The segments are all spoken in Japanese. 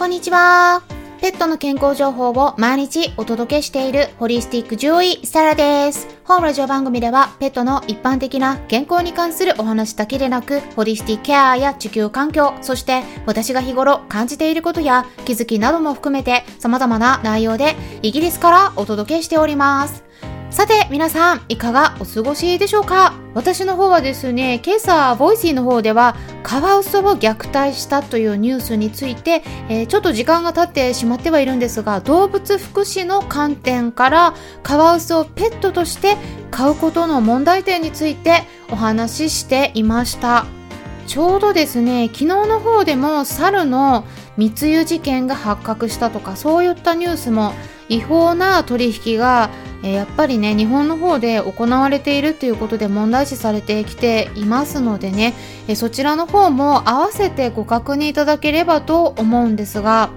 こんにちは。ペットの健康情報を毎日お届けしているホリスティック獣医サラです。本ラジオ番組ではペットの一般的な健康に関するお話だけでなく、ホリスティックケアや地球環境、そして私が日頃感じていることや気づきなども含めて様々な内容でイギリスからお届けしております。さて皆さんいかがお過ごしでしょうか？私の方はですね今朝 Voicy の方ではカワウソを虐待したというニュースについて、えー、ちょっと時間が経ってしまってはいるんですが動物福祉の観点からカワウソをペットとして飼うことの問題点についてお話ししていました。ちょうどですね昨日の方でも猿の密輸事件が発覚したとかそういったニュースも違法な取引がえやっぱりね日本の方で行われているということで問題視されてきていますのでね、えそちらの方も合わせてご確認いただければと思うんですが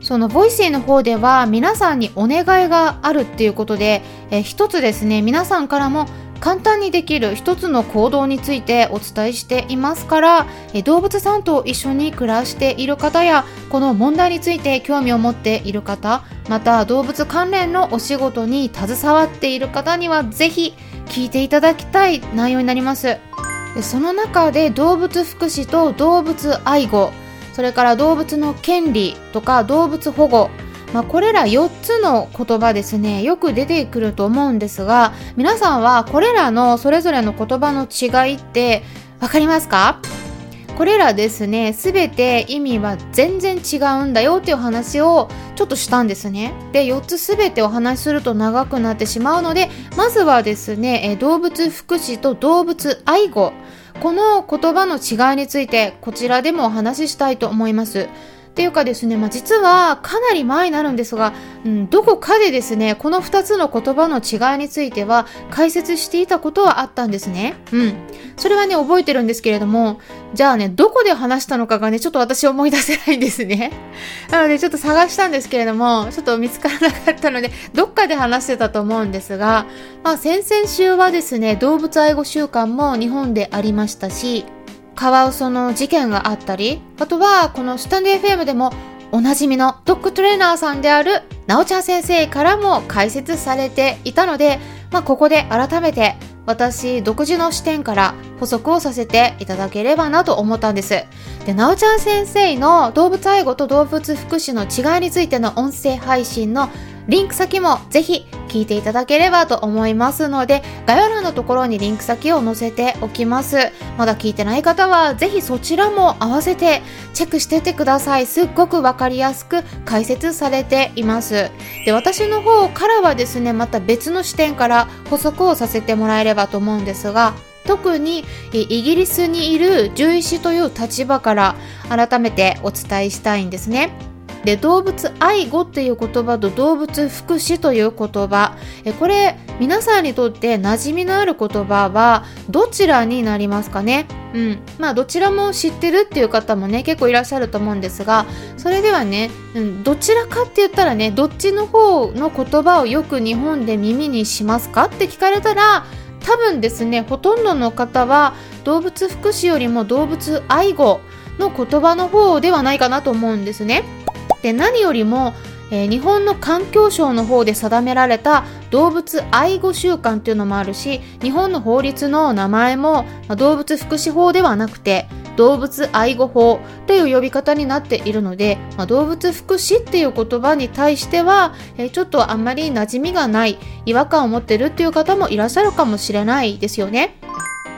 その Voicy の方では皆さんにお願いがあるっていうことで、え一つですね皆さんからも簡単にできる一つの行動についてお伝えしていますから動物さんと一緒に暮らしている方やこの問題について興味を持っている方また動物関連のお仕事に携わっている方にはぜひ聞いていただきたい内容になります。その中で動物福祉と動物愛護それから動物の権利とか動物保護まあ、これら4つの言葉ですねよく出てくると思うんですが皆さんはこれらのそれぞれの言葉の違いって分かりますか？これらですね全て意味は全然違うんだよっていう話をちょっとしたんですね。で4つ全てお話しすると長くなってしまうのでまずはですね動物福祉と動物愛護。この言葉の違いについてこちらでもお話ししたいと思います。っていうかですね、まあ、実はかなり前になるんですが、うん、どこかでですね、この2つの言葉の違いについては解説していたことはあったんですね。うん。それはね、覚えてるんですけれども、じゃあね、どこで話したのかがね、ちょっと私思い出せないんですね。なのでちょっと探したんですけれども、ちょっと見つからなかったので、どっかで話してたと思うんですが、まあ先々週はですね、動物愛護週間も日本でありましたし、カワウソの事件があったり、あとはこのスタンデー FM でもおなじみのドッグトレーナーさんであるなおちゃん先生からも解説されていたので、まあ、ここで改めて私独自の視点から補足をさせていただければなと思ったんです。で、なおちゃん先生の動物愛護と動物福祉の違いについての音声配信のリンク先もぜひ聞いていただければと思いますので、概要欄のところにリンク先を載せておきます。まだ聞いてない方は、ぜひそちらも合わせてチェックしててください。すっごくわかりやすく解説されています。で、私の方からはですね、また別の視点から補足をさせてもらえればと思うんですが、特にイギリスにいる獣医師という立場から改めてお伝えしたいんですね。で動物愛護っていう言葉と動物福祉という言葉。これ皆さんにとって馴染みのある言葉はどちらになりますかね？うん。まあどちらも知ってるっていう方もね結構いらっしゃると思うんですがそれではね、うん、どちらかって言ったらねどっちの方の言葉をよく日本で耳にしますか？って聞かれたら多分ですねほとんどの方は動物福祉よりも動物愛護の言葉の方ではないかなと思うんですね。で何よりも、えー、日本の環境省の方で定められた動物愛護週間っていうのもあるし日本の法律の名前も、ま、動物福祉法ではなくて動物愛護法という呼び方になっているので、まあ、動物福祉っていう言葉に対しては、えー、ちょっとあんまり馴染みがない違和感を持ってるっていう方もいらっしゃるかもしれないですよね。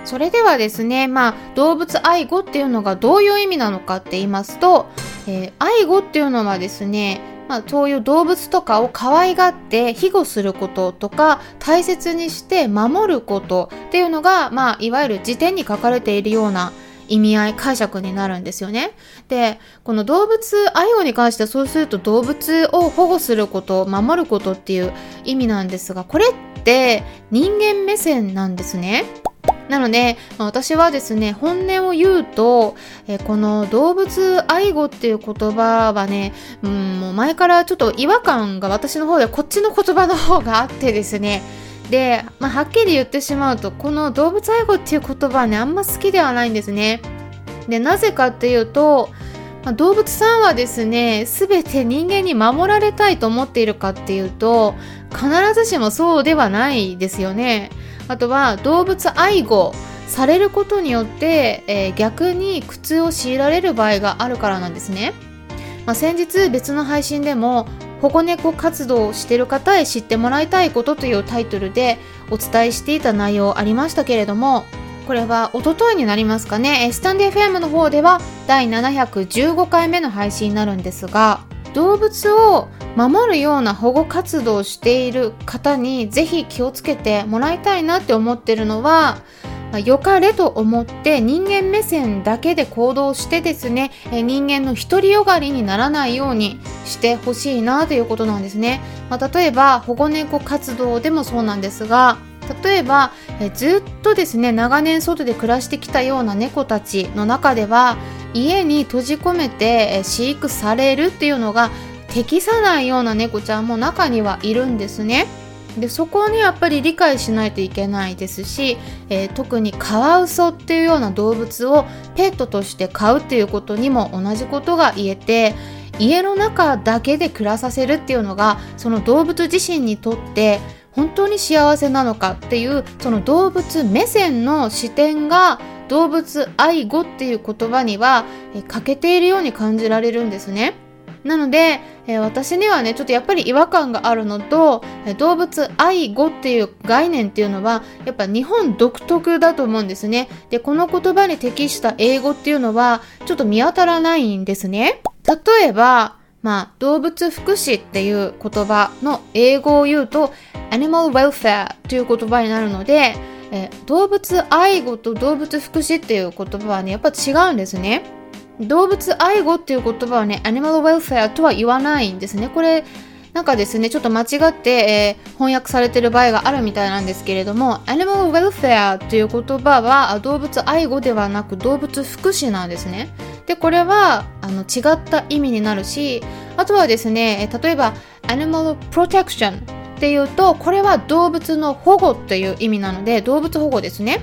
それではですね、まあ、動物愛護っていうのがどういう意味なのかって言いますと、えー、愛護っていうのはですね、まあ、そういう動物とかを可愛がって庇護することとか大切にして守ることっていうのが、まあ、いわゆる辞典に書かれているような意味合い解釈になるんですよね。でこの動物愛護に関してはそうすると動物を保護すること守ることっていう意味なんですがこれって人間目線なんですね。なので、まあ、私はですね、本音を言うと、えこの動物愛護っていう言葉はね、うん、もう前からちょっと違和感が私の方でこっちの言葉の方があってですね、で、まあ、はっきり言ってしまうと、この動物愛護っていう言葉はね、あんま好きではないんですね。で、なぜかっていうと、まあ、動物さんはですね全て人間に守られたいと思っているかっていうと必ずしもそうではないですよねあとは動物愛護されることによって、えー、逆に苦痛を強いられる場合があるからなんですね、まあ、先日別の配信でも保護猫活動をしてる方へ知ってもらいたいことというタイトルでお伝えしていた内容ありましたけれどもこれはおとといになりますかね。スタンデー FM の方では第715回目の配信になるんですが動物を守るような保護活動をしている方にぜひ気をつけてもらいたいなって思ってるのはまあ、良かれと思って人間目線だけで行動してですね、え人間の独りよがりにならないようにしてほしいなということなんですね。まあ、例えば保護猫活動でもそうなんですが、例えばえずっとですね長年外で暮らしてきたような猫たちの中では家に閉じ込めて飼育されるっていうのが適さないような猫ちゃんも中にはいるんですね。でそこにやっぱり理解しないといけないですし、えー、特にカワウソっていうような動物をペットとして飼うっていうことにも同じことが言えて家の中だけで暮らさせるっていうのがその動物自身にとって本当に幸せなのかっていうその動物目線の視点が動物愛護っていう言葉には欠けているように感じられるんですね。なので、えー、私にはね、ちょっとやっぱり違和感があるのと、動物愛護っていう概念っていうのは、やっぱ日本独特だと思うんですね。で、この言葉に適した英語っていうのは、ちょっと見当たらないんですね。例えば、まあ、動物福祉っていう言葉の英語を言うと、animal welfare という言葉になるので、え動物愛護と動物福祉っていう言葉はね、やっぱ違うんですね。動物愛護っていう言葉はね、アニマルウェルフェアとは言わないんですね。これ、なんかですね、ちょっと間違って、えー、翻訳されてる場合があるみたいなんですけれども、アニマルウェルフェアという言葉は動物愛護ではなく動物福祉なんですね。で、これはあの違った意味になるし、あとはですね、例えば、アニマルプロテクションっていうと、これは動物の保護っていう意味なので、動物保護ですね。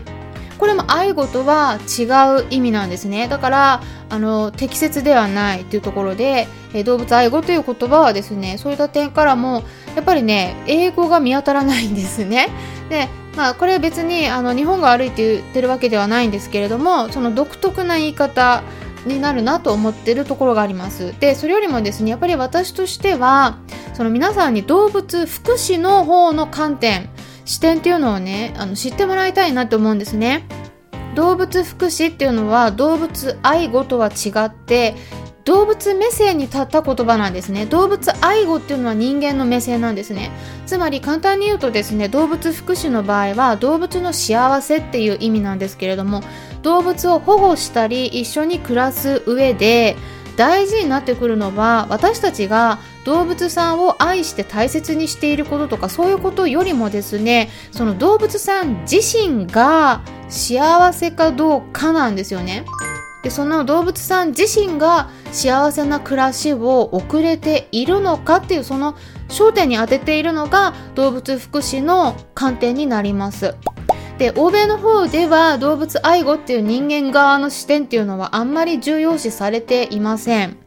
これも愛護とは違う意味なんですね。だからあの適切ではないというところで、え動物愛護という言葉はですねそういった点からもやっぱりね英語が見当たらないんですね。でまあこれ別にあの日本が悪いって言ってるわけではないんですけれどもその独特な言い方になるなと思ってるところがあります。でそれよりもですねやっぱり私としてはその皆さんに動物福祉の方の観点視点っていうのをねあの知ってもらいたいなと思うんですね。動物福祉っていうのは動物愛護とは違って動物目線に立った言葉なんですね。動物愛護っていうのは人間の目線なんですね。つまり簡単に言うとですね動物福祉の場合は動物の幸せっていう意味なんですけれども動物を保護したり一緒に暮らす上で大事になってくるのは私たちが動物さんを愛して大切にしていることとかそういうことよりもですねその動物さん自身が幸せかどうかなんですよね。でその動物さん自身が幸せな暮らしを送れているのかっていうその焦点に当てているのが動物福祉の観点になります。で欧米の方では動物愛護っていう人間側の視点っていうのはあんまり重要視されていません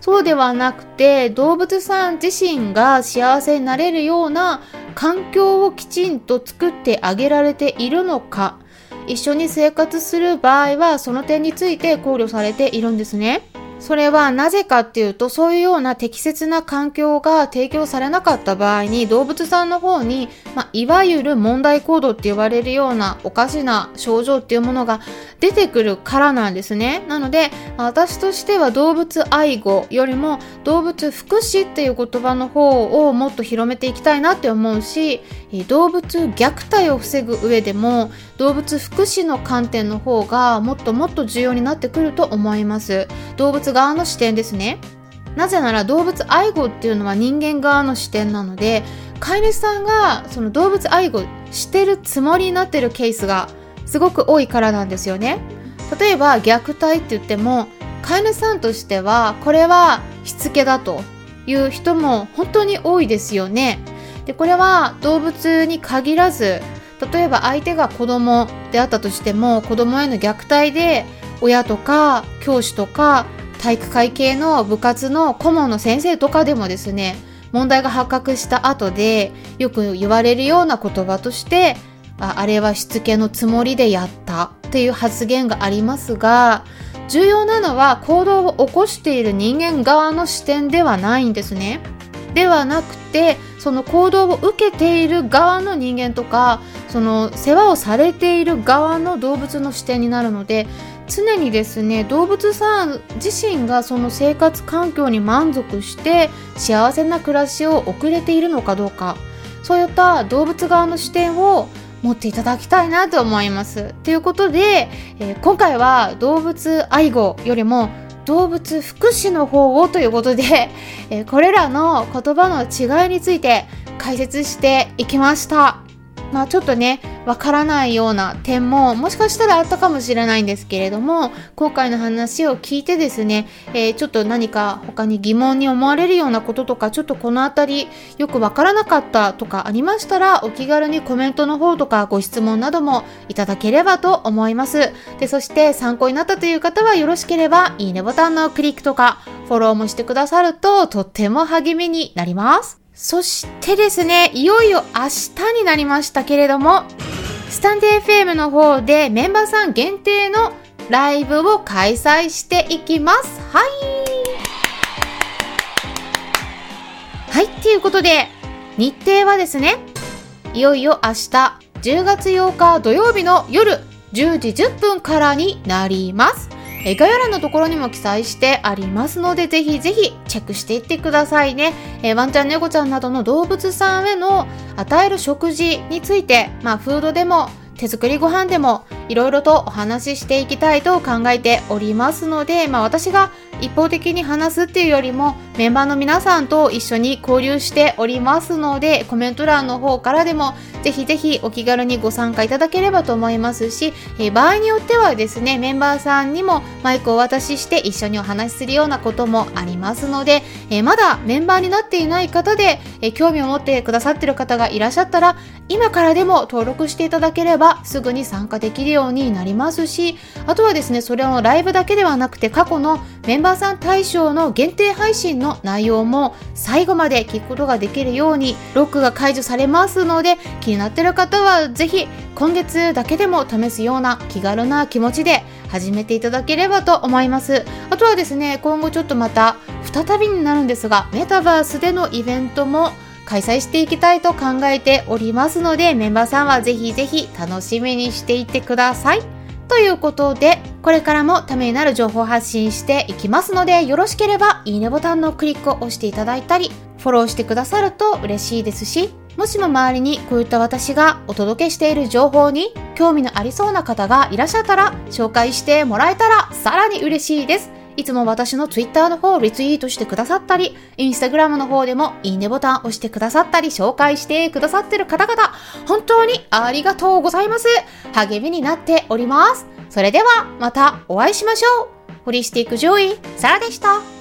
そうではなくて動物さん自身が幸せになれるような環境をきちんと作ってあげられているのか一緒に生活する場合はその点について考慮されているんですね。それはなぜかっていうと、そういうような適切な環境が提供されなかった場合に、動物さんの方に、まあ、いわゆる問題行動って言われるようなおかしな症状っていうものが出てくるからなんですね。なので、私としては動物愛護よりも動物福祉っていう言葉の方をもっと広めていきたいなって思うし、動物虐待を防ぐ上でも動物福祉の観点の方がもっともっと重要になってくると思います。動物側の視点ですね。なぜなら動物愛護っていうのは人間側の視点なので飼い主さんがその動物愛護してるつもりになってるケースがすごく多いからなんですよね。例えば虐待って言っても飼い主さんとしてはこれはしつけだという人も本当に多いですよね。でこれは動物に限らず例えば相手が子供であったとしても子供への虐待で親とか教師とか体育会系の部活の顧問の先生とかでもですね、問題が発覚した後でよく言われるような言葉としてああれはしつけのつもりでやったっていう発言がありますが重要なのは行動を起こしている人間側の視点ではないんですね。ではなくてその行動を受けている側の人間とかその世話をされている側の動物の視点になるので常にですね動物さん自身がその生活環境に満足して幸せな暮らしを送れているのかどうかそういった動物側の視点を持っていただきたいなと思います。ということで、えー、今回は動物愛護よりも動物福祉の方をということで、えー、これらの言葉の違いについて解説していきました。まあちょっとね、わからないような点ももしかしたらあったかもしれないんですけれども、今回の話を聞いてですね、えー、ちょっと何か他に疑問に思われるようなこととか、ちょっとこのあたりよくわからなかったとかありましたら、お気軽にコメントの方とかご質問などもいただければと思います。で、そして参考になったという方はよろしければ、いいねボタンのクリックとか、フォローもしてくださるととっても励みになります。そしてですね、いよいよ明日になりましたけれども、スタンデー FM の方でメンバーさん限定のライブを開催していきます。はい。はい、ということで、日程はですね、いよいよ明日、10月8日土曜日の夜10時10分からになります。え概要欄のところにも記載してありますので、ぜひぜひチェックしていってくださいね。えワンちゃん、ネコちゃんなどの動物さんへの与える食事について、まあ、フードでも手作りご飯でもいろいろとお話ししていきたいと考えておりますので、まあ、私が一方的に話すっていうよりもメンバーの皆さんと一緒に交流しておりますのでコメント欄の方からでもぜひぜひお気軽にご参加いただければと思いますし、えー、場合によってはですねメンバーさんにもマイクをお渡しして一緒にお話しするようなこともありますので、えー、まだメンバーになっていない方で、えー、興味を持ってくださっている方がいらっしゃったら今からでも登録していただければすぐに参加できるようになりますしあとはですねそれをライブだけではなくて過去のメンバーさん対象の限定配信の内容も最後まで聞くことができるようにロックが解除されますので気になってる方はぜひ今月だけでも試すような気軽な気持ちで始めていただければと思います。あとはですね今後ちょっとまた再びになるんですがメタバースでのイベントも開催していきたいと考えておりますのでメンバーさんはぜひぜひ楽しみにしていてください。ということで、これからもためになる情報発信していきますので、よろしければいいねボタンのクリックを押していただいたり、フォローしてくださると嬉しいですし、もしも周りにこういった私がお届けしている情報に興味のありそうな方がいらっしゃったら紹介してもらえたらさらに嬉しいです。いつも私の Twitter の方をリツイートしてくださったり、Instagram の方でもいいねボタン押してくださったり、紹介してくださってる方々、本当にありがとうございます。励みになっております。それではまたお会いしましょう。ホリスティック上位、サラでした。